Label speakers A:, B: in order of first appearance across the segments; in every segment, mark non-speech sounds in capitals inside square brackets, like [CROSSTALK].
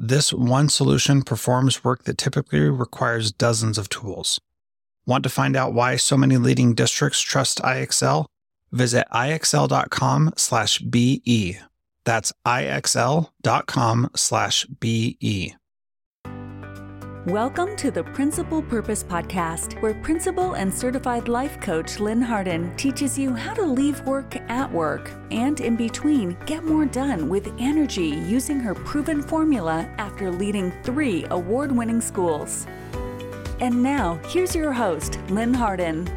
A: This one solution performs work that typically requires dozens of tools. Want to find out why so many leading districts trust IXL? Visit ixl.com/be. That's ixl.com/be.
B: Welcome to the Principal Purpose Podcast, where principal and certified life coach Lynn Harden teaches you how to leave work at work and in between get more done with energy using her proven formula after leading three award winning schools. And now, here's your host, Lynn Harden.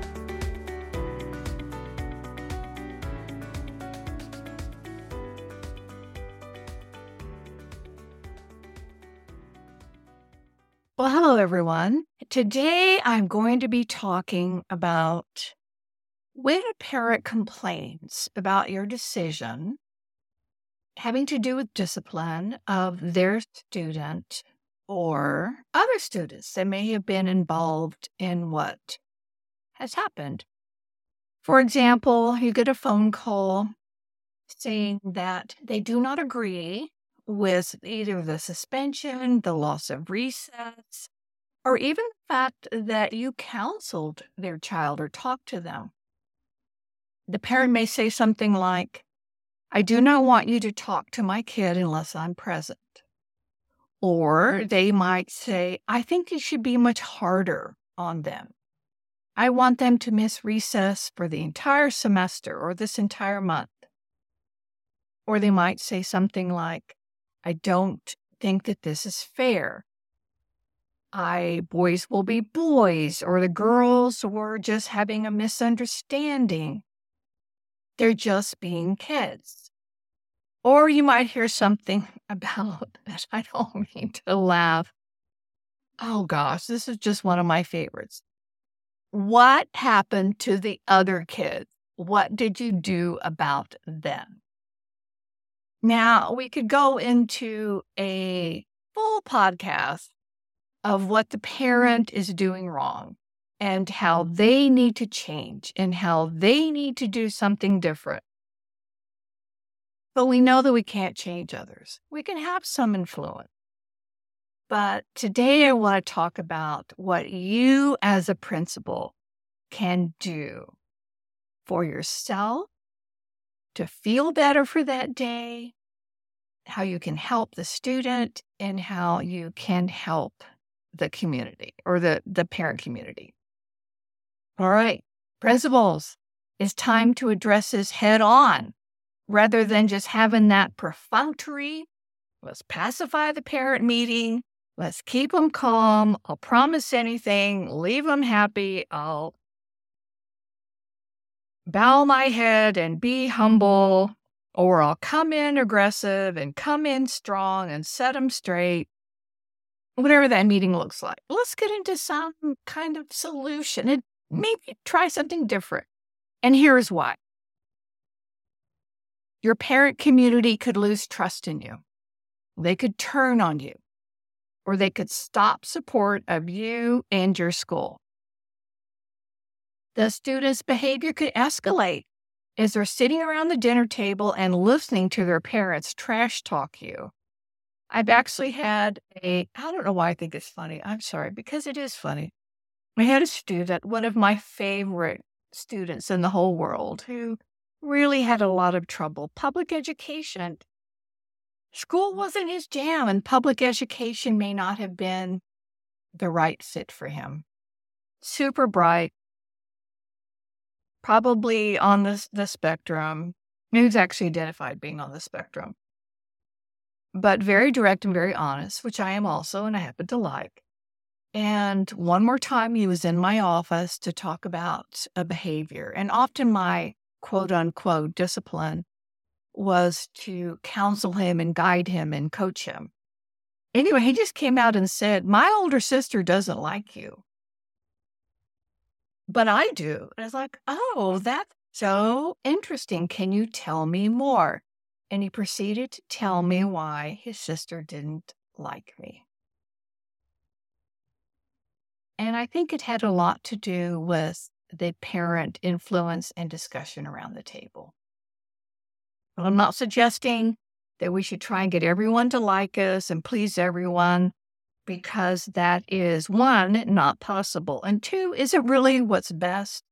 C: Everyone. Today I'm going to be talking about when a parent complains about your decision having to do with discipline of their student or other students that may have been involved in what has happened. For example, you get a phone call saying that they do not agree with either the suspension, the loss of recess, or even the fact that you counseled their child or talked to them. The parent may say something like, I do not want you to talk to my kid unless I'm present. Or they might say, I think it should be much harder on them. I want them to miss recess for the entire semester or this entire month. Or they might say something like, I don't think that this is fair. I boys will be boys, or the girls were just having a misunderstanding. They're just being kids. Or you might hear something [LAUGHS] about [LAUGHS] that. I don't mean to laugh. Oh gosh, this is just one of my favorites. What happened to the other kids? What did you do about them? Now, we could go into a full podcast of what the parent is doing wrong and how mm-hmm. they need to change and how they need to do something different. But we know that we can't change others. We can have some influence. But today I want to talk about what you as a principal can do for yourself to feel better for that day, how you can help the student, and how you can help the community or the, the parent community. All right, principals, it's time to address this head on. Rather than just having that perfunctory, let's pacify the parent meeting, let's keep them calm, I'll promise anything, leave them happy, I'll bow my head and be humble, or I'll come in aggressive and come in strong and set them straight. Whatever that meeting looks like. Let's get into some kind of solution and maybe try something different. And here's why your parent community could lose trust in you, they could turn on you, or they could stop support of you and your school. The student's behavior could escalate as they're sitting around the dinner table and listening to their parents trash talk you. I've actually had a, I don't know why I think it's funny. I'm sorry, because it is funny. I had a student, one of my favorite students in the whole world, who really had a lot of trouble. Public education. School mm. wasn't his jam, and public education may not have been the right fit for him. Super bright, probably on the, the spectrum. Who's actually identified being on the spectrum, but very direct and very honest, which I am also, and I happen to like. And one more time, he was in my office to talk about a behavior. And often my quote unquote discipline was to counsel him and guide him and coach him. Anyway, he just came out and said, My older sister doesn't like you. But I do. And I was like, Oh, that's so interesting. Can you tell me more? And he proceeded to tell me why his sister didn't like me. And I think it had a lot to do with the parent influence and discussion around the table. Well, I'm not suggesting that we should try and get everyone to like us and please everyone because that is one, not possible. And two, is it really what's best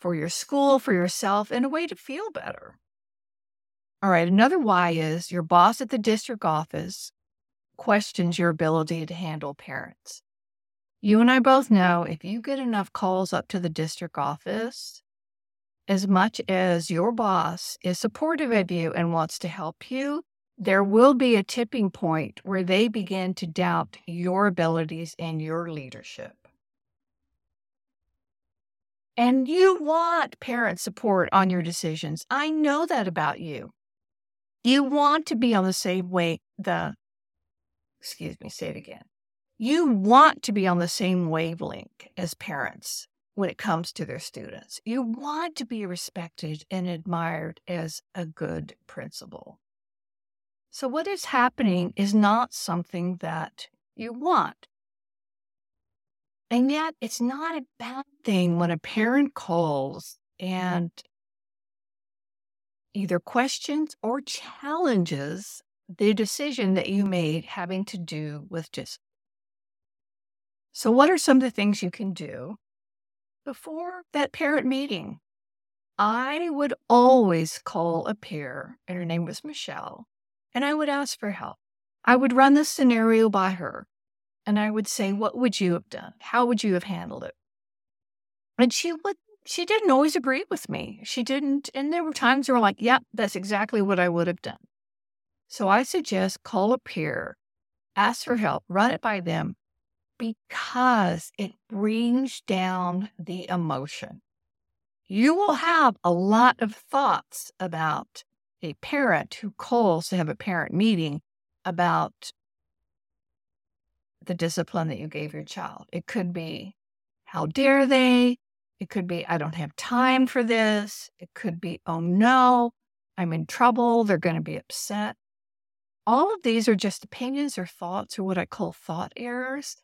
C: for your school, for yourself, and a way to feel better? All right, another why is your boss at the district office questions your ability to handle parents. You and I both know if you get enough calls up to the district office, as much as your boss is supportive of you and wants to help you, there will be a tipping point where they begin to doubt your abilities and your leadership. And you want parent support on your decisions. I know that about you. You want to be on the same way, the, excuse me, say it again. You want to be on the same wavelength as parents when it comes to their students. You want to be respected and admired as a good principal. So, what is happening is not something that you want. And yet, it's not a bad thing when a parent calls and either questions or challenges the decision that you made having to do with just. So, what are some of the things you can do before that parent meeting? I would always call a peer, and her name was Michelle, and I would ask for help. I would run the scenario by her and I would say, What would you have done? How would you have handled it? And she would, she didn't always agree with me. She didn't. And there were times where, like, Yep, that's exactly what I would have done. So I suggest call a peer, ask for help, run it by them because it brings down the emotion. You will have a lot of thoughts about a parent who calls to have a parent meeting about the discipline that you gave your child. It could be, how dare they? It could be, I don't have time mm-hmm. for this. It could be, oh no, I'm in trouble. They're going to be upset. All of these are just opinions or thoughts or what I call thought errors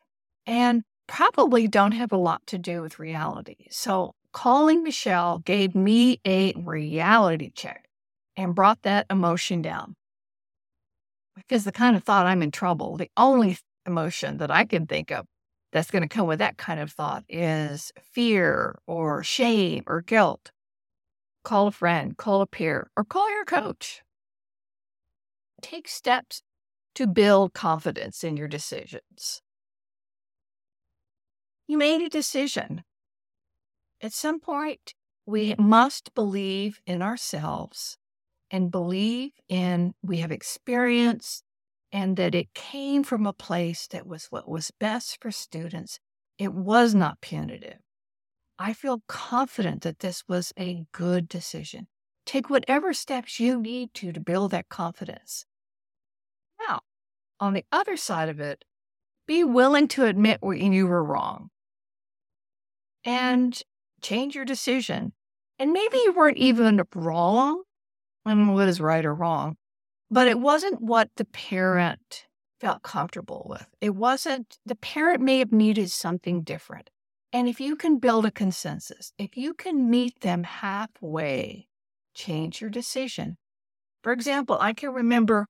C: and probably don't have a lot to do with reality. So calling Michelle gave me a reality check and brought that emotion down. Because the kind of thought I'm in trouble, the only emotion that I can think of that's going to come with that kind of thought is fear or shame or guilt. Call a friend, call a peer, or call your coach. Take steps to build confidence in your decisions. You made a decision. At some point, we must believe in ourselves and believe in we have experience and that it came from a place that was what was best for students. It was not punitive. I feel confident that this was a good decision. Take whatever steps you need to to build that confidence. Now, on the other side of it, be willing to admit when you were wrong and change your decision. And maybe you weren't even wrong, I know what is right or wrong, but it wasn't what the parent felt comfortable with. It wasn't, the parent may have needed something different. And if you can build a consensus, if you can meet them halfway, change your decision. For example, I can remember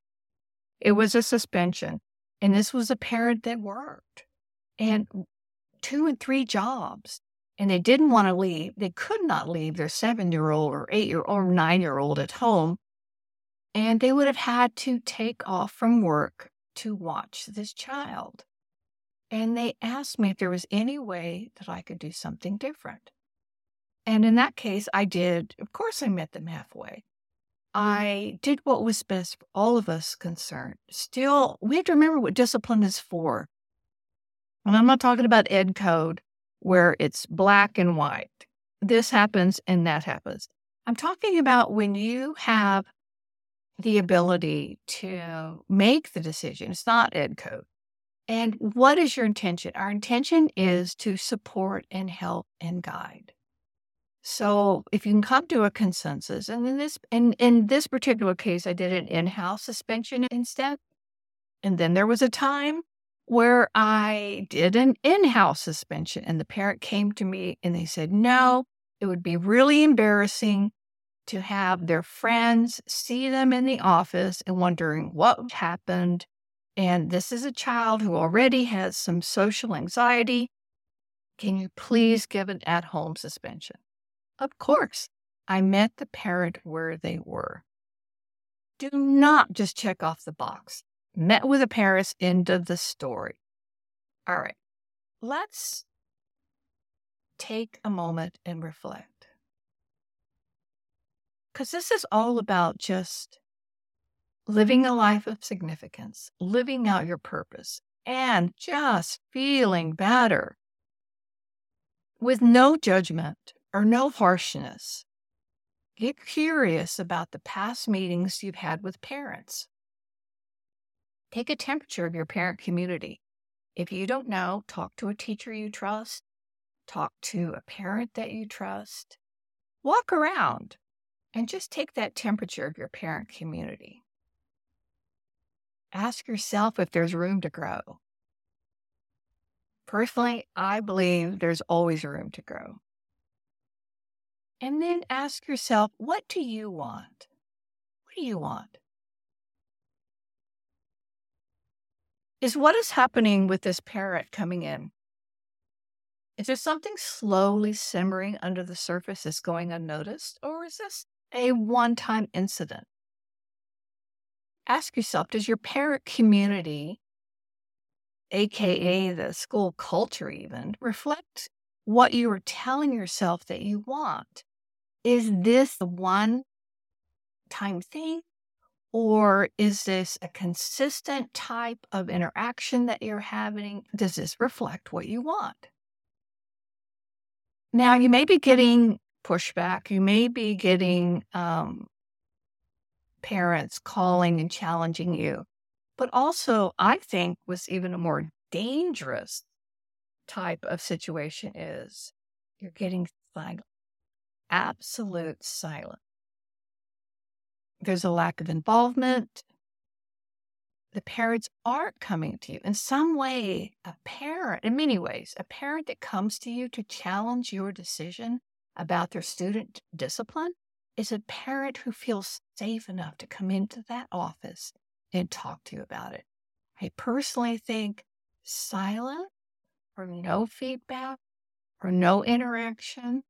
C: it was a suspension, and this was a parent that worked and two and three jobs and they didn't want to leave. They could not leave their seven year old or eight year old or nine year old at home. And they would have had to take off from work to watch this child. And they asked me if there was any way that I could do something different. And in that case, I did. Of course, I met them halfway. I did what was best for all of us concerned. Still, we have to remember what discipline is for. And I'm not talking about ed code where it's black and white. This happens and that happens. I'm talking about when you have the ability to make the decision. It's not ed code. And what is your intention? Our intention is to support and help and guide. So if you can come to a consensus, and in this in, in this particular case, I did an in-house suspension instead. And then there was a time where I did an in-house suspension, and the parent came to me and they said, no, it would be really embarrassing to have their friends see them in the office and wondering what happened. And this is a child who already has some social anxiety. Can you please give an at home suspension? Of course, I met the parent where they were. Do not just check off the box. Met with the parents, end of the story. All right, let's take a moment and reflect because this is all about just living a life of significance, living out your purpose, and just feeling better with no judgment or no harshness. Get curious about the past meetings you've had with parents. Take a temperature of your parent community. If you don't know, talk to a teacher you trust, talk to a parent that you trust. Walk around, and just take that temperature of your parent community. Ask yourself if there's room to grow. Personally, I believe there's always room to grow. And then ask yourself, what do you want? What do you want? Is what is happening with this parent coming in? Is there something slowly simmering under the surface that's going unnoticed? Or is this a one time incident. Ask yourself Does your parent community, AKA the school culture, even reflect what you are telling yourself that you want? Is this the one time thing? Or is this a consistent type of interaction that you're having? Does this reflect what you want? Now, you may be getting pushback. You may be getting um, parents calling and challenging you. But also, I think what's even a more dangerous type of situation is you're getting silent, absolute silence. There's a lack of involvement. The parents aren't coming to you. In some way, a parent, in many ways, a parent that comes to you to challenge your decision about their student discipline is a parent who feels safe enough to come into that office and talk to you about it. I personally think silent or no feedback or no interaction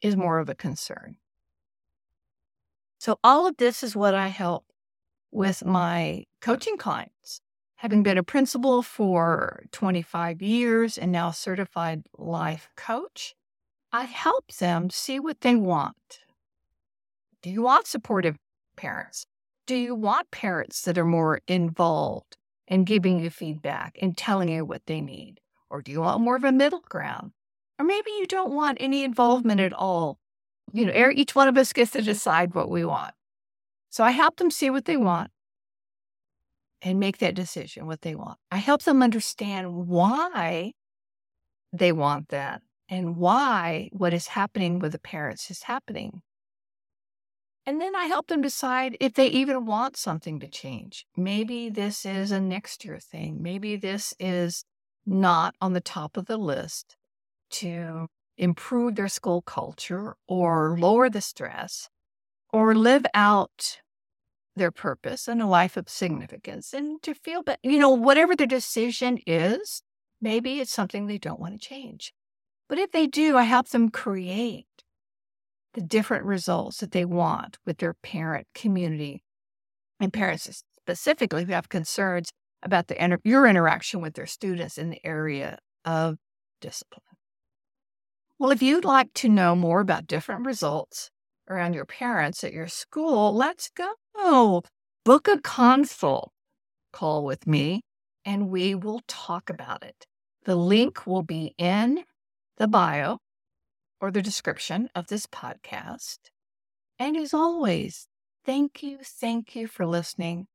C: is more of a concern. So, all of this is what I help with my coaching clients. Having been a principal for 25 years and now certified life coach, I help them see what they want. Do you want supportive parents? Do you want parents that are more involved in giving you feedback and telling you what they need? Or do you want more of a middle ground? Or maybe you don't want any involvement at all. You know, each one of us gets to decide what we want. So I help them see what they want and make that decision, what they want. I help them understand why they want that and why what is happening with the parents is happening. And then I help them decide if they even want something to change. Maybe this is a next year thing. Maybe this is not on the top of the list to improve their school culture or lower the stress or live out their purpose and a life of significance and to feel better. You know, whatever the decision is, maybe it's something they don't want to change. But if they do, I help them create the different results that they want with their parent community and parents specifically who have concerns about the your interaction with their students in the area of discipline. Well, if you'd like to know more about different results around your parents at your school, let's go. Book a consult call with me and we will talk about it. The link will be in the bio or the description of this podcast. And as always, thank you, thank you for listening.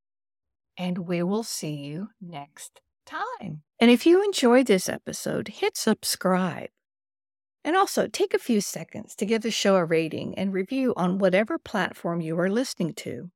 C: And we will see you next time. And if you enjoyed this episode, hit subscribe. And also take a few seconds to give the show a rating and review on whatever platform you are listening to.